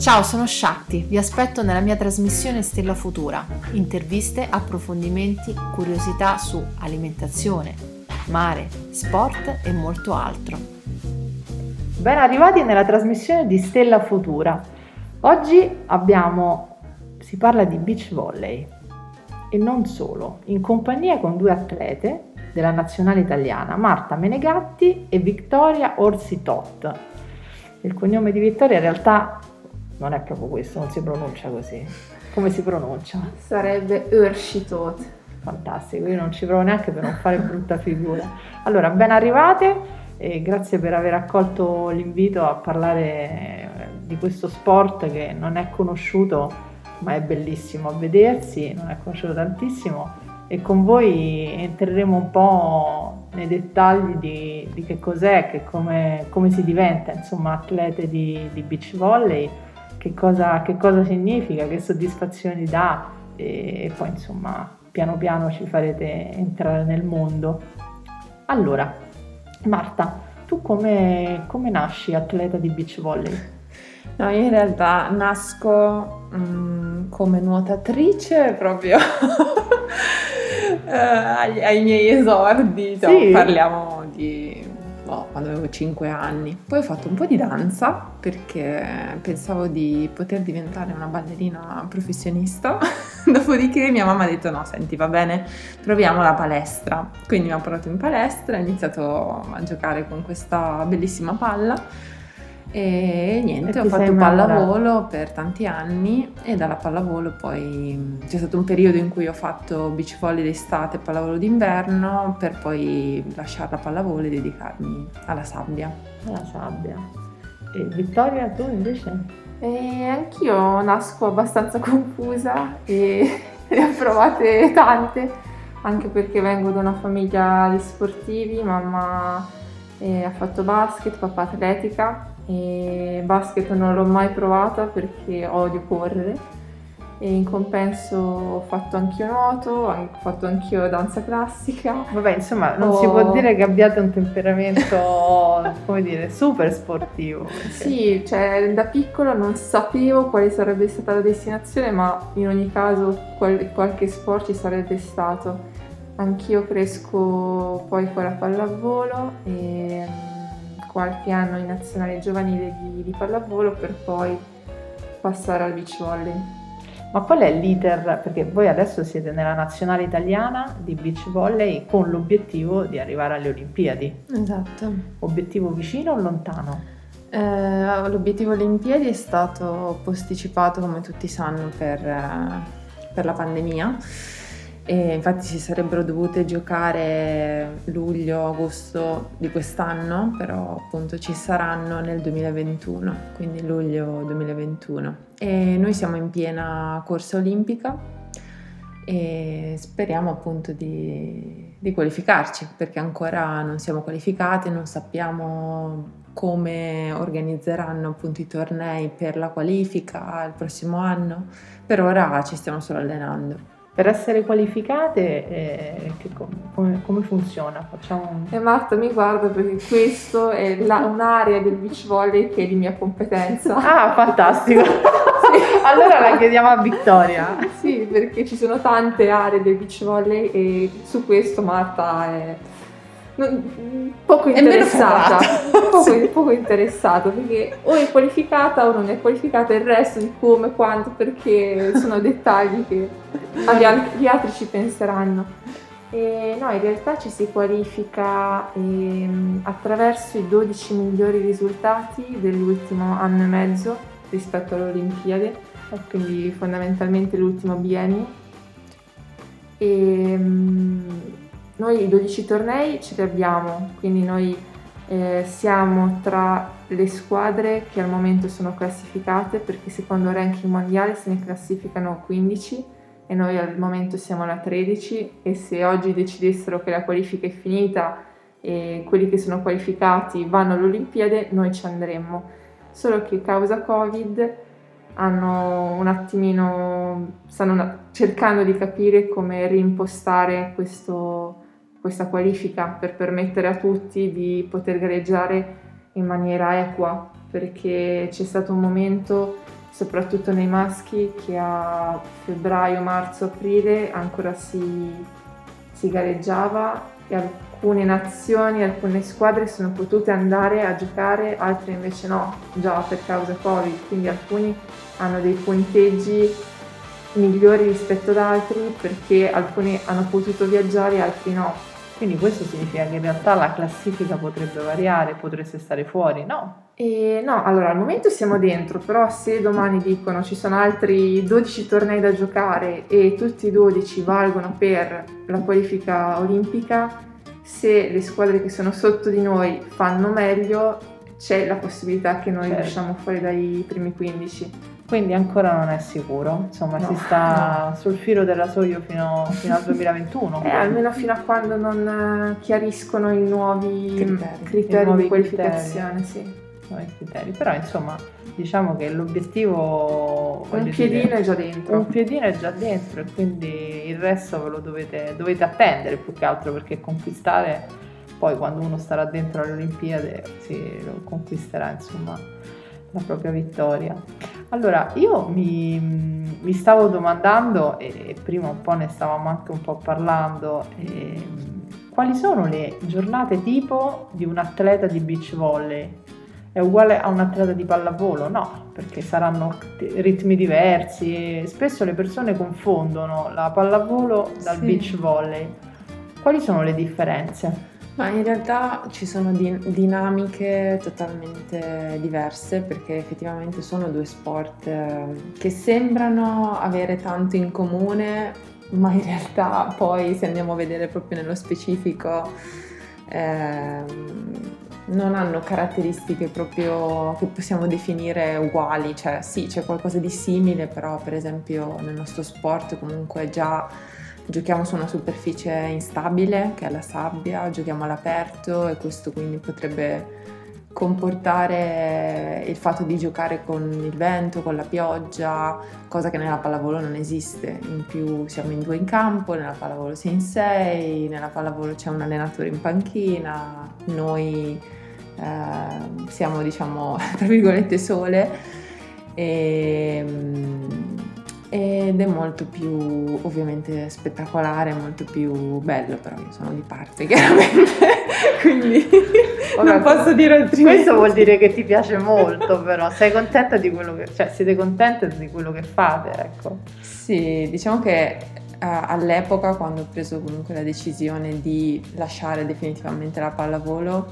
Ciao, sono Shakti, vi aspetto nella mia trasmissione Stella Futura. Interviste, approfondimenti, curiosità su alimentazione, mare, sport e molto altro. Ben arrivati nella trasmissione di Stella Futura. Oggi abbiamo, si parla di beach volley e non solo, in compagnia con due atlete della nazionale italiana, Marta Menegatti e Vittoria Orsitot. Il cognome di Vittoria in realtà non è proprio questo, non si pronuncia così. Come si pronuncia? Sarebbe Urshitot. Fantastico, io non ci provo neanche per non fare brutta figura. Allora, ben arrivate e grazie per aver accolto l'invito a parlare di questo sport che non è conosciuto ma è bellissimo a vedersi, non è conosciuto tantissimo e con voi entreremo un po' nei dettagli di, di che cos'è, che come, come, si diventa insomma atlete di, di beach volley, che cosa, che cosa, significa, che soddisfazioni dà e, e poi insomma piano piano ci farete entrare nel mondo. Allora, Marta, tu come, come nasci atleta di beach volley? No, io in realtà nasco um, come nuotatrice proprio eh, ai, ai, miei esordi, sì. no, parliamo di oh, quando avevo 5 anni. Poi ho fatto un po' di danza perché pensavo di poter diventare una ballerina professionista. Dopodiché mia mamma ha detto no, senti, va bene, proviamo la palestra. Quindi mi ha portato in palestra, ho iniziato a giocare con questa bellissima palla e niente, e ho fatto pallavolo per tanti anni e dalla pallavolo poi c'è stato un periodo in cui ho fatto beach volley d'estate e pallavolo d'inverno per poi lasciare la pallavolo e dedicarmi alla sabbia. Alla sabbia. E Vittoria, tu invece? E anch'io nasco abbastanza confusa e ne ho provate tante, anche perché vengo da una famiglia di sportivi, mamma eh, ha fatto basket, papà atletica e basket non l'ho mai provata perché odio correre e in compenso ho fatto anch'io nuoto, ho fatto anch'io danza classica. Vabbè, insomma, non ho... si può dire che abbiate un temperamento, come dire, super sportivo. Perché... Sì, cioè da piccolo non sapevo quale sarebbe stata la destinazione, ma in ogni caso qual- qualche sport ci sarebbe stato. Anch'io cresco poi con la pallavolo e qualche anno in nazionale giovanile di, di pallavolo per poi passare al beach volley. Ma qual è l'iter? Perché voi adesso siete nella nazionale italiana di beach volley con l'obiettivo di arrivare alle Olimpiadi. Esatto. Obiettivo vicino o lontano? Eh, l'obiettivo Olimpiadi è stato posticipato, come tutti sanno, per, eh, per la pandemia e infatti si sarebbero dovute giocare luglio-agosto di quest'anno, però appunto ci saranno nel 2021, quindi luglio 2021. E noi siamo in piena corsa olimpica e speriamo appunto di, di qualificarci perché ancora non siamo qualificati, non sappiamo come organizzeranno appunto i tornei per la qualifica il prossimo anno, per ora ci stiamo solo allenando. Per essere qualificate, eh, come, come, funziona? Facciamo. E Marta mi guarda perché questo è la, un'area del beach volley che è di mia competenza. Ah, fantastico! sì. Allora la chiediamo a Vittoria. sì, perché ci sono tante aree del beach volley e su questo Marta è poco interessata, poco, sì. poco interessata perché o è qualificata o non è qualificata, il resto di come, quanto, perché sono dettagli che gli altri ci penseranno. E no, in realtà ci si qualifica ehm, attraverso i 12 migliori risultati dell'ultimo anno e mezzo rispetto alle Olimpiadi, quindi fondamentalmente l'ultimo biennio. E, ehm, noi i 12 tornei ce li abbiamo, quindi noi eh, siamo tra le squadre che al momento sono classificate perché secondo il ranking mondiale se ne classificano 15 e noi al momento siamo alla 13 e se oggi decidessero che la qualifica è finita e quelli che sono qualificati vanno alle Olimpiadi, noi ci andremmo. Solo che causa Covid hanno un attimino, stanno cercando di capire come reimpostare questo, questa qualifica per permettere a tutti di poter gareggiare in maniera equa, perché c'è stato un momento, soprattutto nei maschi, che a febbraio, marzo, aprile ancora si, si gareggiava e alcune nazioni, alcune squadre sono potute andare a giocare, altre invece no, già per causa Covid, quindi alcuni hanno dei punteggi migliori rispetto ad altri perché alcuni hanno potuto viaggiare e altri no. Quindi questo significa che in realtà la classifica potrebbe variare, potreste stare fuori, no? E no, allora al momento siamo dentro, però se domani dicono ci sono altri 12 tornei da giocare e tutti i 12 valgono per la qualifica olimpica, se le squadre che sono sotto di noi fanno meglio, c'è la possibilità che noi certo. usciamo fuori dai primi 15. Quindi ancora non è sicuro, insomma no, si sta no. sul filo della Soio fino, fino al 2021. eh, almeno fino a quando non eh, chiariscono i nuovi criteri, criteri nuovi di qualificazione, criteri. sì. Nuovi criteri. Però insomma diciamo che l'obiettivo... Un piedino dire, è già dentro. Un piedino è già dentro e quindi il resto ve lo dovete, dovete attendere più che altro perché conquistare poi quando uno starà dentro alle Olimpiadi si conquisterà insomma la propria vittoria. Allora, io mi, mi stavo domandando, e prima un po' ne stavamo anche un po' parlando, eh, quali sono le giornate tipo di un atleta di beach volley? È uguale a un atleta di pallavolo? No, perché saranno ritmi diversi. Spesso le persone confondono la pallavolo dal sì. beach volley. Quali sono le differenze? Ma in realtà ci sono din- dinamiche totalmente diverse perché effettivamente sono due sport eh, che sembrano avere tanto in comune, ma in realtà poi se andiamo a vedere proprio nello specifico eh, non hanno caratteristiche proprio che possiamo definire uguali, cioè sì c'è qualcosa di simile, però per esempio nel nostro sport comunque già Giochiamo su una superficie instabile che è la sabbia, giochiamo all'aperto e questo quindi potrebbe comportare il fatto di giocare con il vento, con la pioggia, cosa che nella pallavolo non esiste. In più siamo in due in campo, nella pallavolo si è in sei, nella pallavolo c'è un allenatore in panchina, noi eh, siamo diciamo tra virgolette sole e ed è molto più ovviamente spettacolare, molto più bello, però io sono di parte chiaramente, quindi Vabbè, non posso dire altrimenti. Questo vuol dire che ti piace molto però, sei contenta di quello che, cioè siete contente di quello che fate, ecco. Sì, diciamo che uh, all'epoca quando ho preso comunque la decisione di lasciare definitivamente la pallavolo,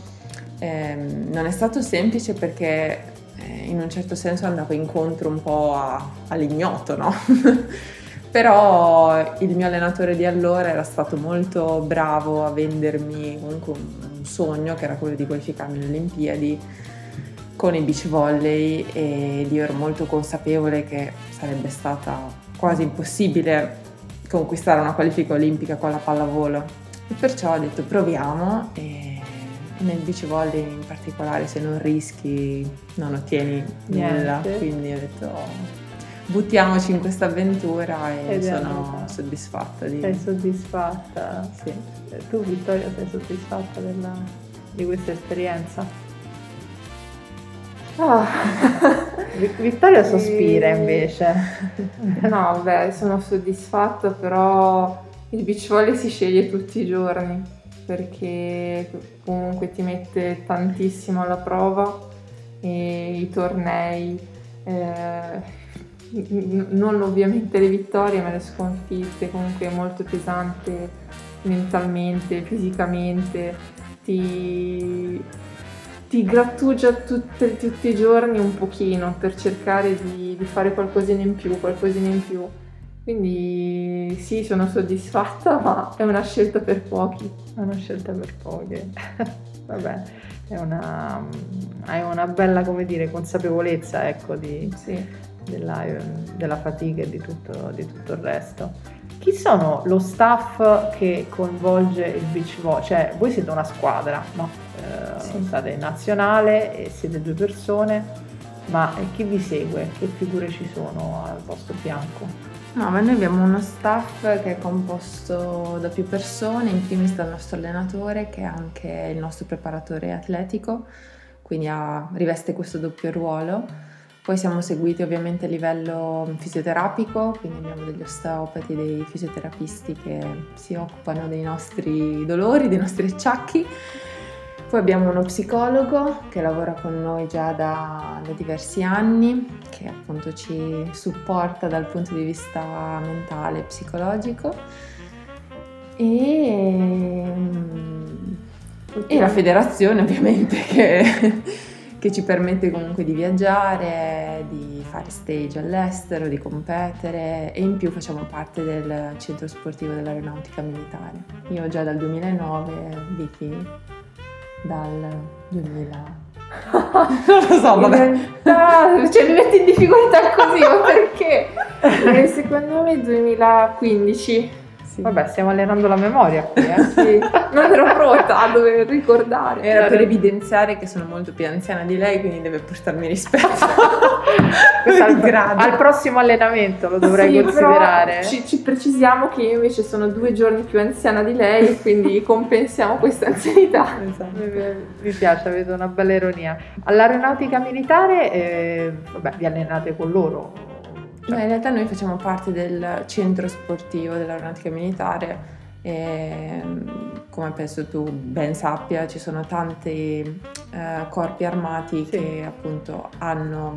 ehm, non è stato semplice perché eh, in un certo senso andavo incontro un po' a, all'ignoto, no? Però il mio allenatore di allora era stato molto bravo a vendermi comunque un, sogno che era quello di qualificarmi alle Olimpiadi con il beach volley ed io ero molto consapevole che sarebbe stata quasi impossibile conquistare una qualifica olimpica con la pallavolo e perciò ho detto proviamo e nel beach volley in particolare se non rischi non ottieni nulla, Niente. quindi ho detto oh, buttiamoci in questa avventura e Ed sono soddisfatta di... Sei soddisfatta? Sì. Tu Vittoria sei soddisfatta della, di questa esperienza? Oh. Vittoria sospira invece. No, beh, sono soddisfatta, però il beach volley si sceglie tutti i giorni perché comunque ti mette tantissimo alla prova e i tornei, eh, non ovviamente le vittorie ma le sconfitte, comunque è molto pesante mentalmente, fisicamente, ti, ti grattugia tutte, tutti i giorni un pochino per cercare di, di fare qualcosina in più, qualcosina in più. Quindi sì, sono soddisfatta, ma è una scelta per pochi. È una scelta per pochi. Vabbè, è una, hai una bella, come dire, consapevolezza, ecco, di, sì. della, della, fatica e di tutto, di tutto, il resto. Chi sono lo staff che coinvolge il beach volley? Cioè, voi siete una squadra, no? Eh, sì. State in nazionale e siete due persone, ma chi vi segue? Che figure ci sono al vostro fianco? No, ma noi abbiamo uno staff che è composto da più persone, in primis dal nostro allenatore che è anche il nostro preparatore atletico, quindi ha, riveste questo doppio ruolo. Poi siamo seguiti ovviamente a livello fisioterapico, quindi abbiamo degli osteopati, dei fisioterapisti che si occupano dei nostri dolori, dei nostri acciacchi. Poi abbiamo uno psicologo che lavora con noi già da, da, diversi anni, che appunto ci supporta dal punto di vista mentale e psicologico. E, e la federazione ovviamente che, che ci permette comunque di viaggiare, di fare stage all'estero, di competere e in più facciamo parte del centro sportivo dell'aeronautica militare. Io già dal 2009, Vicky dal 2000. non lo so, vabbè. Realtà, cioè mi metti in difficoltà così, ma perché? Eh, secondo me 2015 sì. Vabbè, stiamo allenando la memoria qui, eh? sì. Non ero pronta a dover ricordare. Era per evidenziare che sono molto più anziana di lei, quindi deve portarmi rispetto. al, al, prossimo allenamento lo dovrei sì, considerare. Ci, ci, precisiamo che io invece sono due giorni più anziana di lei quindi compensiamo questa anzianità. Esatto. Mi, mi, piace, avete una bella ironia. All'aeronautica militare, eh, vabbè, vi allenate con loro No, in realtà noi facciamo parte del centro sportivo dell'aeronautica militare e come penso tu ben sappia ci sono tanti eh, corpi armati sì. che appunto hanno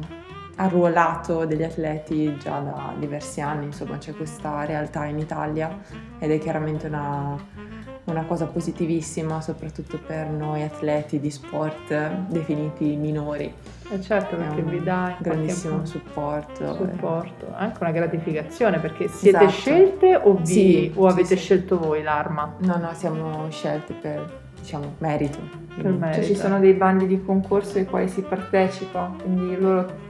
arruolato degli atleti già da diversi anni, insomma c'è questa realtà in Italia ed è chiaramente una una cosa positivissima soprattutto per noi atleti di sport definiti minori. Eh certo, perché vi dà un grandissimo supporto. Supporto, e... anche una gratificazione perché siete esatto. scelte o, vi, sì, o avete sì, scelto sì. voi l'arma? No, no, siamo scelte per diciamo merito. Per merito. Cioè ci sono dei bandi di concorso ai quali si partecipa, quindi loro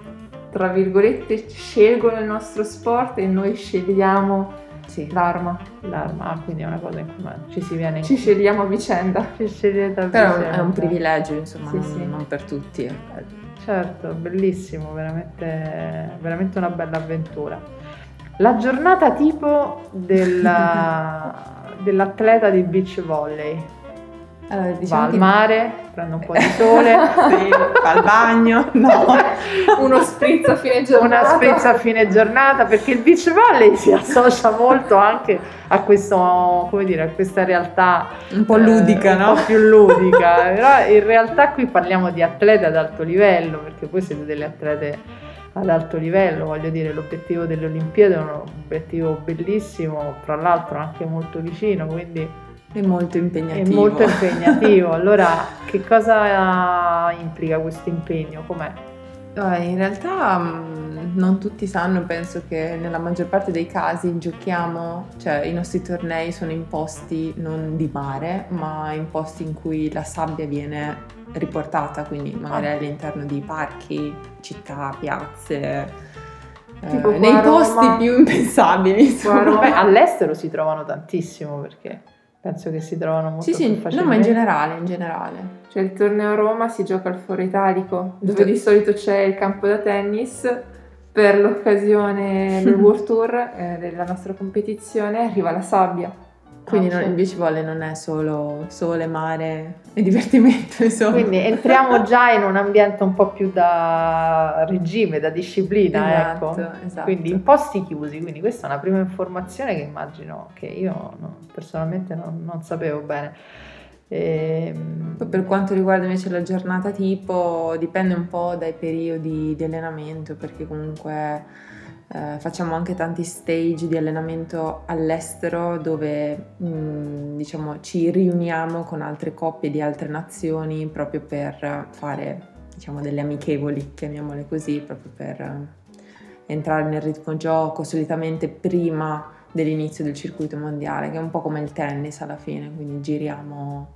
tra virgolette scelgono il nostro sport e noi scegliamo sì. L'arma. L'arma, ah, quindi è una cosa in cui ci si viene. Ci scegliamo a vicenda. Ci scegliete a Però vicenda. è un privilegio, insomma, sì, non, sì. non, per tutti. Eh. Certo, bellissimo, veramente, veramente una bella avventura. La giornata tipo della, dell'atleta di beach volley. Allora, diciamo va al mare, prende un po' di sole, sì, fa il bagno, no. uno spritz a fine giornata. Una spritz a fine giornata, perché il beach volley si associa molto anche a, questo, come dire, a questa realtà un po' ludica, eh, no? Un po' più ludica. Però in realtà qui parliamo di atlete ad alto livello, perché voi siete delle atlete ad alto livello, voglio dire, l'obiettivo delle Olimpiadi è un obiettivo bellissimo, tra l'altro anche molto vicino, quindi è molto impegnativo. È molto impegnativo. allora, che cosa implica questo impegno? Com'è? In realtà mm, non tutti sanno, penso che nella maggior parte dei casi giochiamo, cioè i nostri tornei sono in posti non di mare, ma in posti in cui la sabbia viene riportata, quindi magari ah. all'interno di parchi, città, piazze. Eh, nei posti più impensabili. Beh, all'estero si trovano tantissimo perché penso che si trovano molto sì, sì, no, ma in generale, in generale. Cioè il torneo a Roma si gioca al Foro Italico, dove di solito c'è il campo da tennis. Per l'occasione del World Tour eh, della nostra competizione arriva la sabbia. Quindi non, il beach volley non è solo sole, mare e divertimento, insomma. Quindi entriamo già in un ambiente un po' più da regime, da disciplina, esatto, ecco. Esatto. Quindi in posti chiusi, quindi questa è una prima informazione che immagino che io no, personalmente non, non, sapevo bene. E... Ehm, Poi per quanto riguarda invece la giornata tipo, dipende un po' dai periodi di allenamento, perché comunque eh, facciamo anche tanti stage di allenamento all'estero dove mh, mm, diciamo, ci riuniamo con altre coppie di altre nazioni proprio per fare diciamo, delle amichevoli, chiamiamole così, proprio per eh, entrare nel ritmo gioco solitamente prima dell'inizio del circuito mondiale, che è un po' come il tennis alla fine, quindi giriamo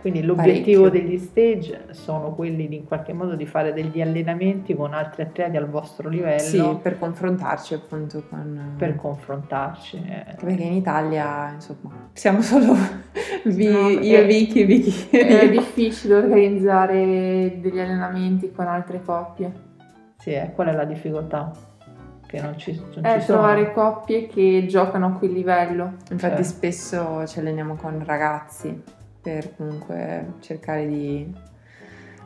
quindi l'obiettivo Parecchio. degli stage sono quelli di in qualche modo di fare degli allenamenti con altri atleti al vostro livello. Sì, per confrontarci appunto con... Per confrontarci. Eh. Perché in Italia, insomma, siamo solo vi, no, io e Vicky, Vicky. È difficile organizzare degli allenamenti con altre coppie. Sì, eh, qual è la difficoltà? Che non ci, non è ci trovare sono. coppie che giocano a quel livello. Infatti cioè. spesso ci alleniamo con ragazzi per comunque cercare di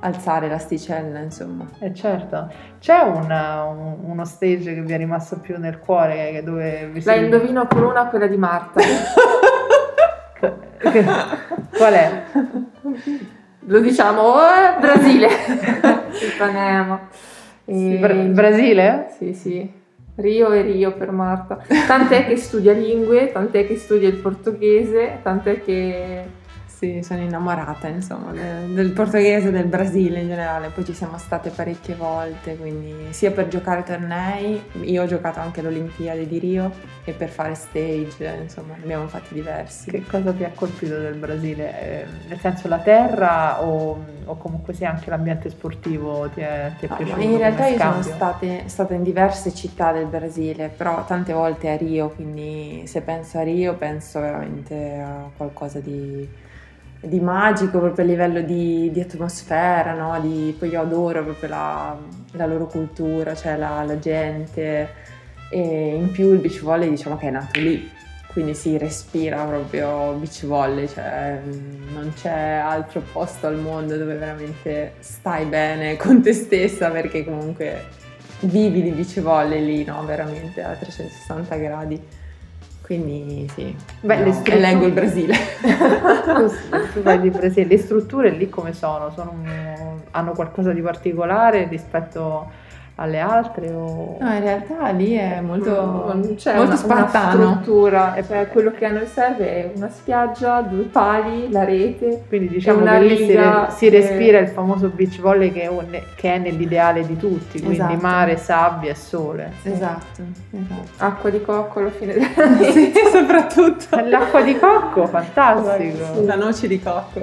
alzare l'asticella, insomma. Eh certo. C'è un, un, uno stage che vi è rimasto più nel cuore dove vi La indovino con una, quella di Marta. Qual è? Lo diciamo, eh, Brasile. Ipanema. E... Bra- Brasile? Sì, sì. Rio e Rio per Marta. Tant'è che studia lingue, tant'è che studia il portoghese, tant'è che sì, sono innamorata insomma del, del portoghese e del Brasile in generale, poi ci siamo state parecchie volte, quindi sia per giocare tornei, io ho giocato anche all'Olimpiade di Rio e per fare stage, insomma ne abbiamo fatti diversi. Che cosa ti ha colpito del Brasile? Eh, nel senso la terra o, o, comunque sia anche l'ambiente sportivo ti è, ti è ah, piaciuto? In realtà io sono state, stata in diverse città del Brasile, però tante volte a Rio, quindi se penso a Rio penso veramente a qualcosa di di magico proprio a livello di, di atmosfera, no? di, poi io adoro proprio la, la loro cultura, cioè la, la, gente e in più il beach volley diciamo che è nato lì, quindi si respira proprio beach volley, cioè non c'è altro posto al mondo dove veramente stai bene con te stessa perché comunque vivi di beach volley lì, no? veramente a 360 gradi. Quindi sì, Beh, no, strutture... leggo il Brasile. tu vai di Brasile. Le strutture lì come sono? sono? Hanno qualcosa di particolare rispetto alle altre? O... No, in realtà lì è molto, non c'è molto una, spartano. Una struttura, cioè quello che a noi serve è una spiaggia, due pali, la rete. Quindi diciamo che lì si, si, respira il famoso beach volley che è, un, che è, nell'ideale di tutti, quindi esatto. mare, sabbia e sole. Esatto, esatto. Acqua di cocco alla fine della sì, soprattutto. L'acqua di cocco, fantastico. La noce di cocco.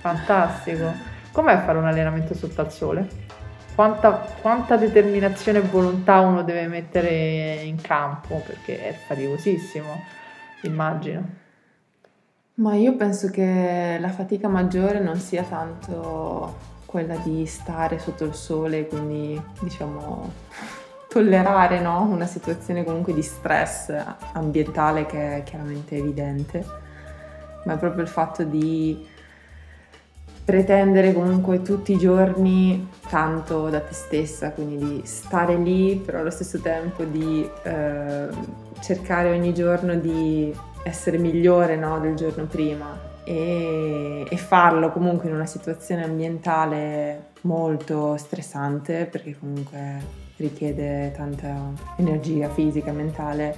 Fantastico. Com'è fare un allenamento sotto al sole? Quanta, quanta determinazione e volontà uno deve mettere in campo, perché è faticosissimo, immagino. Ma io penso che la fatica maggiore non sia tanto quella di stare sotto il sole, quindi diciamo tollerare no? una situazione comunque di stress ambientale che è chiaramente evidente, ma è proprio il fatto di pretendere comunque tutti i giorni tanto da te stessa, quindi di stare lì, però allo stesso tempo di eh, cercare ogni giorno di essere migliore no, del giorno prima e, e, farlo comunque in una situazione ambientale molto stressante perché comunque richiede tanta energia fisica, mentale,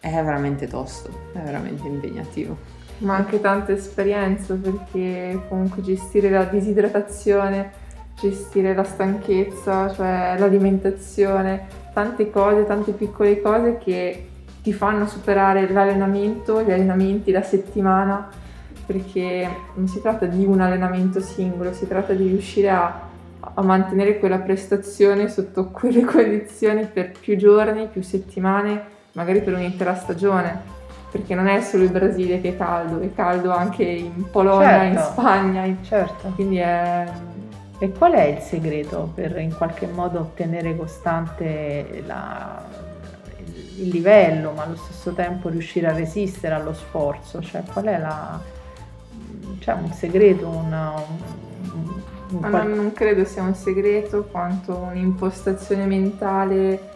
è veramente tosto, è veramente impegnativo ma anche tanta esperienza perché comunque gestire la disidratazione, gestire la stanchezza, cioè l'alimentazione, tante cose, tante piccole cose che ti fanno superare l'allenamento, gli allenamenti, la settimana, perché non si tratta di un allenamento singolo, si tratta di riuscire a, a mantenere quella prestazione sotto quelle condizioni per più giorni, più settimane, magari per un'intera stagione perché non è solo il Brasile che è caldo, è caldo anche in Polonia, certo. in Spagna. In... Certo. Quindi è... E qual è il segreto per in qualche modo ottenere costante la, il livello, ma allo stesso tempo riuscire a resistere allo sforzo? Cioè, qual è la, c'è un segreto, una, un, un, non credo sia un segreto quanto un'impostazione mentale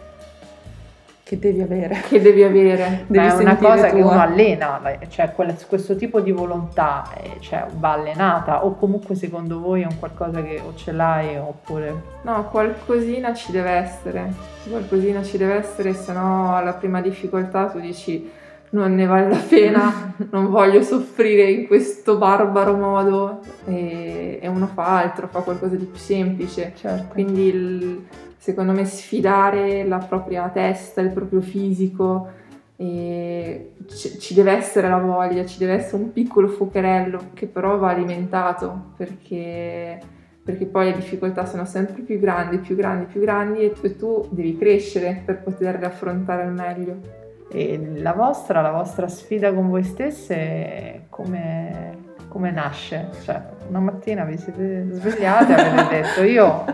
che devi avere. Che devi avere. Devi è una cosa tua. che uno allena, cioè questo tipo di volontà eh, cioè, va allenata o comunque secondo voi è un qualcosa che o ce l'hai oppure... No, qualcosina ci deve essere, qualcosina ci deve essere, se no alla prima difficoltà tu dici non ne vale la pena, non voglio soffrire in questo barbaro modo e, e uno fa altro, fa qualcosa di più semplice. Certo. Quindi il secondo me sfidare la propria testa, il proprio fisico, c- ci deve essere la voglia, ci deve essere un piccolo fuocherello che però va alimentato perché, perché poi le difficoltà sono sempre più grandi, più grandi, più grandi e tu, tu devi crescere per poterle affrontare al meglio. E la vostra, la vostra sfida con voi stesse come, come nasce? Cioè, una mattina vi siete svegliate e avete detto io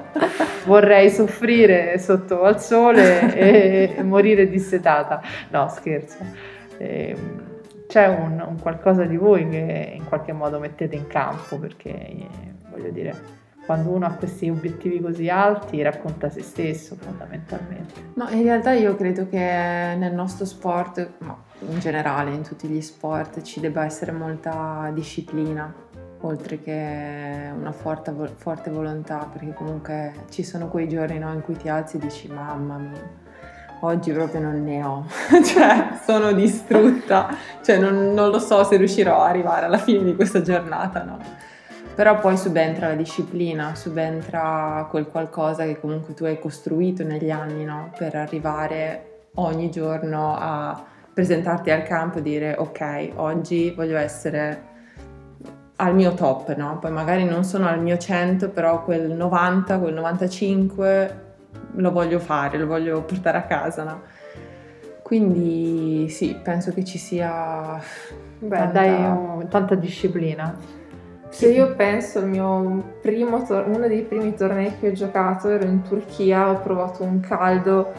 vorrei soffrire sotto al sole e, e morire dissetata. No, scherzo. E, ehm, c'è un, un, qualcosa di voi che in qualche modo mettete in campo perché voglio dire quando uno ha questi obiettivi così alti racconta se stesso fondamentalmente. No, in realtà io credo che nel nostro sport, ma in generale in tutti gli sport, ci debba essere molta disciplina, oltre che una forte, forte volontà, perché comunque ci sono quei giorni no, in cui ti alzi e dici mamma mia. Oggi proprio non ne ho, cioè sono distrutta, cioè non, non lo so se riuscirò a arrivare alla fine di questa giornata, no? Però poi subentra la disciplina, subentra quel qualcosa che comunque tu hai costruito negli anni, no? Per arrivare ogni giorno a presentarti al campo e dire ok, oggi voglio essere al mio top, no? Poi magari non sono al mio 100, però quel 90, quel 95 lo voglio fare, lo voglio portare a casa, no? Quindi sì, penso che ci sia... Beh, tanta... dai, tanta disciplina. Se io penso al mio primo tor- uno dei primi tornei che ho giocato, ero in Turchia, ho provato un caldo,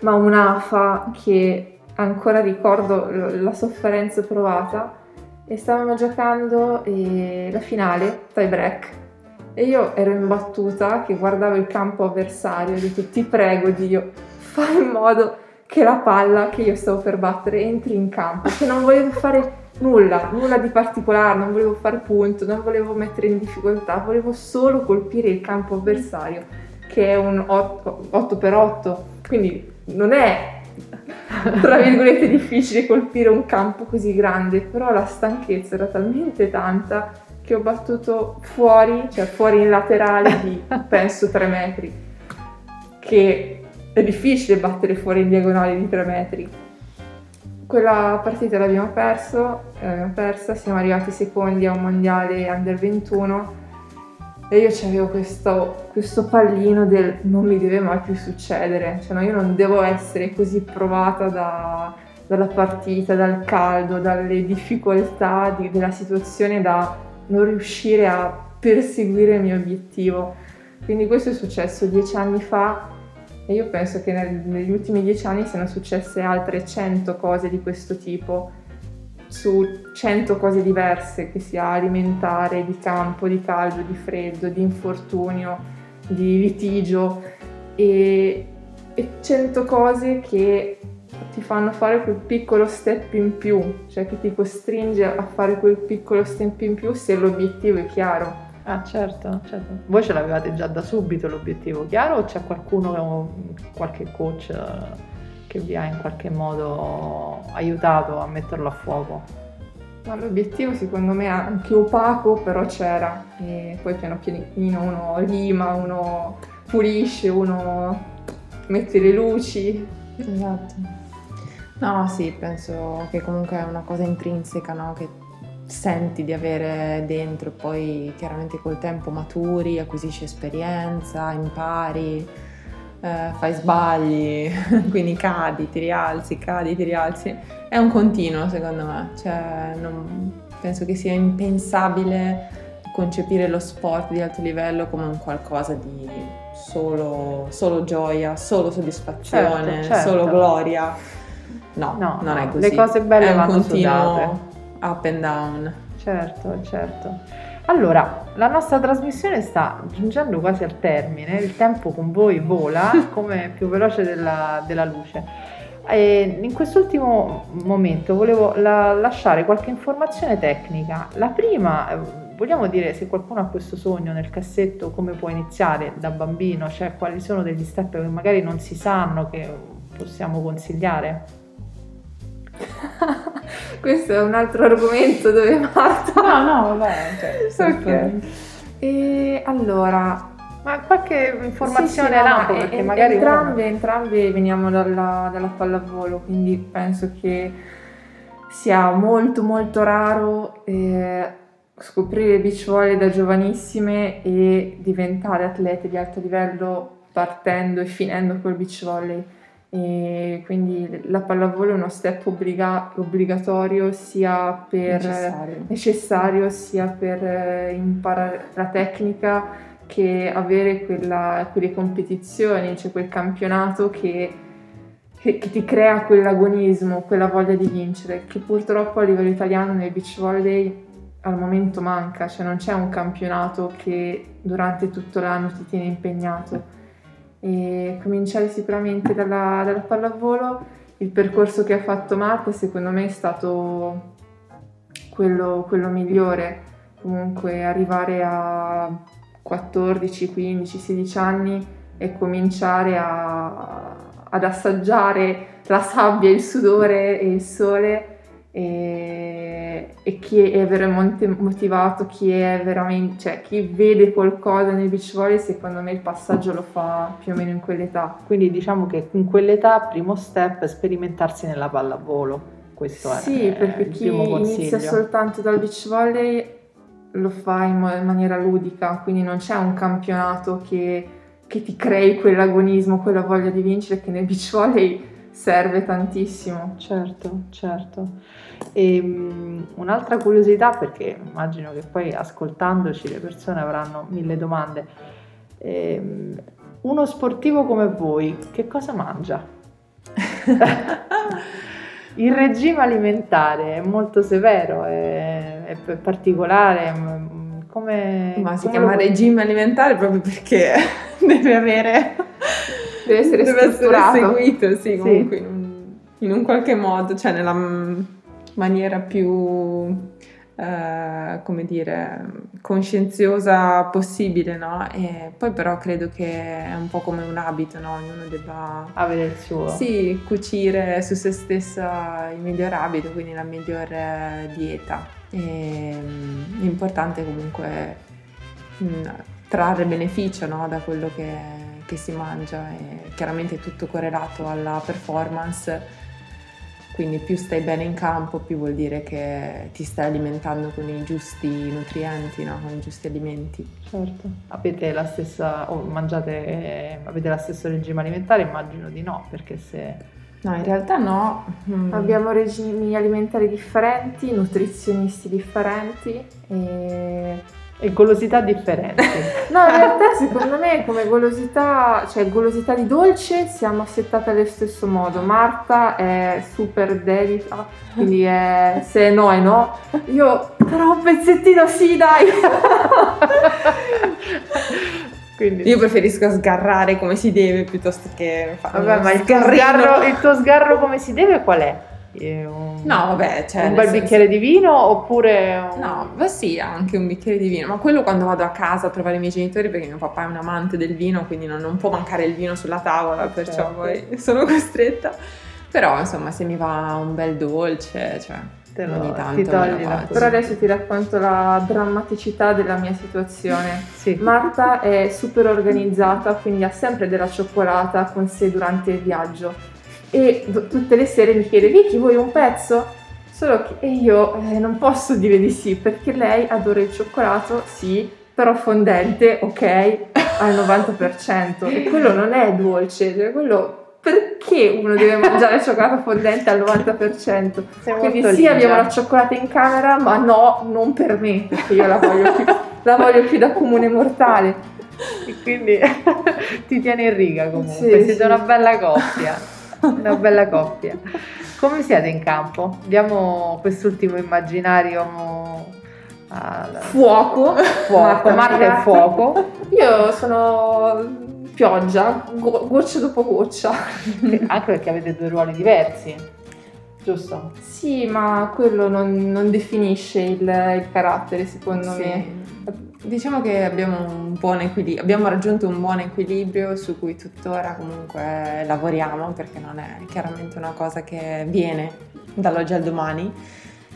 ma un'afa che ancora ricordo la sofferenza provata. E stavamo giocando eh, la finale, tie break, e io ero imbattuta che guardavo il campo avversario e ho detto ti prego Dio, fai in modo che la palla che io stavo per battere entri in campo, che non volevo fare nulla, nulla di particolare, non volevo fare punto, non volevo mettere in difficoltà, volevo solo colpire il campo avversario, che è un 8, 8x8, quindi non è tra virgolette difficile colpire un campo così grande, però la stanchezza era talmente tanta che ho battuto fuori, cioè fuori in laterale di penso 3 metri, che è difficile battere fuori in diagonale di 3 metri. Quella partita l'abbiamo perso, l'abbiamo persa, siamo arrivati secondi a un mondiale under 21 e io avevo questo, questo pallino del non mi deve mai più succedere, cioè no, io non devo essere così provata da, dalla partita, dal caldo, dalle difficoltà di, della situazione da non riuscire a perseguire il mio obiettivo. Quindi questo è successo dieci anni fa e io penso che nel, negli ultimi dieci anni siano successe altre 100 cose di questo tipo, su 100 cose diverse, che sia alimentare, di campo, di caldo, di freddo, di infortunio, di litigio e, e 100 cose che ti fanno fare quel piccolo step in più, cioè che ti costringe a fare quel piccolo step in più se l'obiettivo è chiaro. Ah certo, certo. Voi ce l'avevate già da subito l'obiettivo chiaro o c'è qualcuno, qualche coach che vi ha in qualche modo aiutato a metterlo a fuoco? Ma l'obiettivo secondo me è anche opaco, però c'era. E poi piano pianino uno rima, uno pulisce, uno mette le luci. Esatto. No, sì, penso che comunque è una cosa intrinseca, no? Che senti di avere dentro, poi chiaramente col tempo maturi, acquisisci esperienza, impari, eh, fai sbagli, quindi cadi, ti rialzi, cadi, ti rialzi. È un continuo secondo me, cioè, non, penso che sia impensabile concepire lo sport di alto livello come un qualcosa di solo, solo gioia, solo soddisfazione, certo, certo. solo gloria. No, no, non è così. Le cose belle è vanno continuo, sudate up and down. Certo, certo. Allora, la nostra trasmissione sta giungendo quasi al termine, il tempo con voi vola come più veloce della, della luce. E in quest'ultimo momento volevo la, lasciare qualche informazione tecnica. La prima, eh, vogliamo dire se qualcuno ha questo sogno nel cassetto, come può iniziare da bambino, cioè quali sono degli step che magari non si sanno che possiamo consigliare? Questo è un altro argomento dove Marta... No, no, vabbè. Cioè, okay. E allora... Ma qualche informazione sì, sì, lampo, perché e, magari... Entrambe, uno... entrambe veniamo dalla, dalla pallavolo, quindi penso che sia molto molto raro eh, scoprire il beach volley da giovanissime e diventare atlete di alto livello partendo e finendo col beach volley e quindi la pallavolo è uno step obbliga- obbligatorio sia per necessario. necessario sia per eh, imparare la tecnica che avere quella, quelle competizioni, cioè quel campionato che, che, che, ti crea quell'agonismo, quella voglia di vincere, che purtroppo a livello italiano nel beach volley al momento manca, cioè non c'è un campionato che durante tutto l'anno ti tiene impegnato. E cominciare sicuramente dalla, dalla pallavolo, il percorso che ha fatto Marta secondo me è stato quello, quello migliore, comunque arrivare a 14, 15, 16 anni e cominciare a, ad assaggiare la sabbia, il sudore e il sole e, e, chi è veramente motivato, chi è veramente, cioè chi vede qualcosa nel beach volley, secondo me il passaggio lo fa più o meno in quell'età. Quindi diciamo che in quell'età, primo step è sperimentarsi nella pallavolo. Questo sì, è, perché chi inizia soltanto dal beach volley lo fa in, in maniera ludica, quindi non c'è un campionato che, che ti crei quell'agonismo, quella voglia di vincere che nel beach volley serve tantissimo. Certo, certo. E, um, un'altra curiosità, perché immagino che poi ascoltandoci le persone avranno mille domande. E, uno sportivo come voi, che cosa mangia? Il regime alimentare è molto severo, è, è particolare. Come, Ma si come chiama lo... regime alimentare proprio perché deve avere deve essere, deve essere seguito, sì, comunque sì. In, un, in, un, qualche modo, cioè nella maniera più, eh, come dire, conscienziosa possibile, no? E poi però credo che è un po' come un abito, no? Ognuno debba avere il suo. Sì, cucire su se stessa il miglior abito, quindi la migliore dieta. E, mm, l'importante è comunque mh, mm, trarre beneficio no? da quello che che si mangia e chiaramente è tutto correlato alla performance, quindi più stai bene in campo più vuol dire che ti stai alimentando con i giusti nutrienti, no? con i giusti alimenti. Certo. Avete la stessa, o mangiate, eh, avete lo stesso regime alimentare? Immagino di no, perché se... No, in realtà no. Mm. Abbiamo regimi alimentari differenti, nutrizionisti differenti e e golosità differenti. no, in realtà secondo me come golosità, cioè golosità di dolce siamo assettate allo stesso modo. Marta è super dedita, quindi è se no è no. Io però un pezzettino sì, dai. Quindi... Io preferisco sgarrare come si deve piuttosto che fare Vabbè, ma il tuo, sgarro, il tuo sgarro come si deve qual è? Un, no, vabbè, cioè, un bel senso... bicchiere di vino oppure... Un... No, beh sì, anche un bicchiere di vino, ma quello quando vado a casa a trovare i miei genitori perché mio papà è un amante del vino, quindi non, non può mancare il vino sulla tavola, perciò certo. poi sono costretta. Però insomma se mi va un bel dolce, cioè... Te lo, ogni tanto ti togli la Però adesso ti racconto la drammaticità della mia situazione. sì. Marta è super organizzata, quindi ha sempre della cioccolata con sé durante il viaggio e d- tutte le sere mi chiede Vicky vuoi un pezzo? Solo che io eh, non posso dire di sì perché lei adora il cioccolato, sì, però fondente, ok, al 90% e quello non è dolce, cioè quello perché uno deve mangiare cioccolato fondente al 90%? Sei Quindi sì, ligia. abbiamo la cioccolata in camera, ma no, non per me, perché io la voglio più, la voglio più da comune mortale. E quindi ti tiene in riga comunque, sì, siete sì. una bella coppia. Una bella coppia. Come siete in campo? Diamo quest'ultimo immaginario al fuoco. Fuoco, Marta e fuoco. Io sono pioggia, go- goccia dopo goccia. Anche perché avete due ruoli diversi, giusto? Sì, ma quello non, non definisce il, il, carattere, secondo sì. me. Diciamo che abbiamo, un buon equilibrio, abbiamo raggiunto un buon equilibrio su cui tuttora comunque lavoriamo perché non è chiaramente una cosa che viene dall'oggi al domani.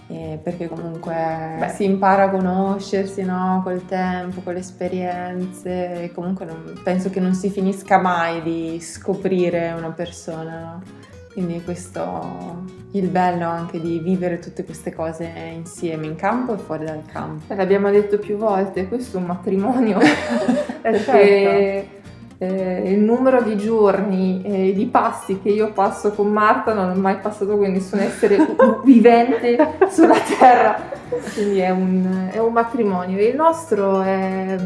Eh, perché comunque Beh. si impara a conoscersi no? col tempo, con le esperienze, e comunque non, penso che non si finisca mai di scoprire una persona. No? Quindi questo il bello anche di vivere tutte queste cose insieme in campo e fuori dal campo. L'abbiamo detto più volte, questo è un matrimonio eh, perché certo. eh, il numero di giorni e di passi che io passo con Marta non ho mai passato con nessun essere vivente sulla terra. Quindi è un, è un matrimonio. Il nostro è,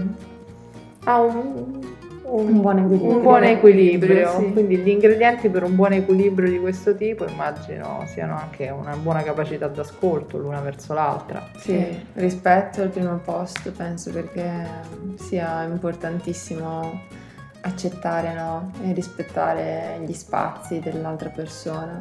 ha un un, buon equilibrio. Un buon equilibrio. Sì. Quindi gli ingredienti per un buon equilibrio di questo tipo immagino siano anche una buona capacità d'ascolto l'una verso l'altra. Sì, rispetto al primo posto penso perché sia importantissimo accettare no? e rispettare gli spazi dell'altra persona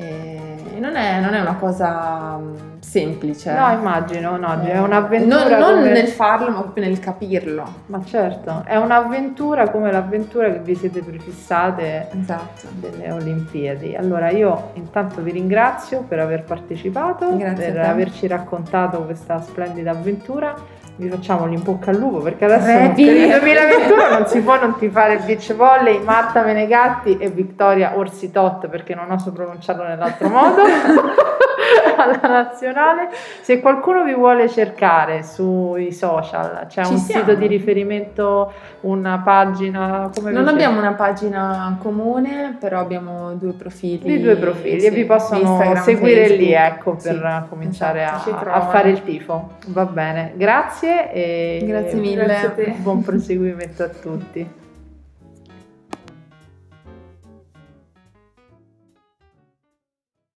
e non è, non è, una cosa mm, semplice. No, immagino, no, è un'avventura. Non, non come... nel farlo, ma proprio nel capirlo. Ma certo, è un'avventura come l'avventura che vi siete prefissate esatto. delle Olimpiadi. Allora io intanto vi ringrazio per aver partecipato, Grazie per averci raccontato questa splendida avventura vi facciamo l'impocca al lupo perché adesso per il 2021 non si può non tifare il beach volley Marta Menegatti e Vittoria Orsitot perché non oso pronunciarlo nell'altro modo alla nazionale. Se qualcuno vi vuole cercare sui social c'è Ci un siamo. sito di riferimento una pagina come non abbiamo una pagina comune però abbiamo due profili. Di due profili sì, e vi possono Instagram, seguire Facebook. lì ecco per sì, cominciare esatto, a, a fare il tifo. Va bene grazie grazie e grazie mille. buon proseguimento a tutti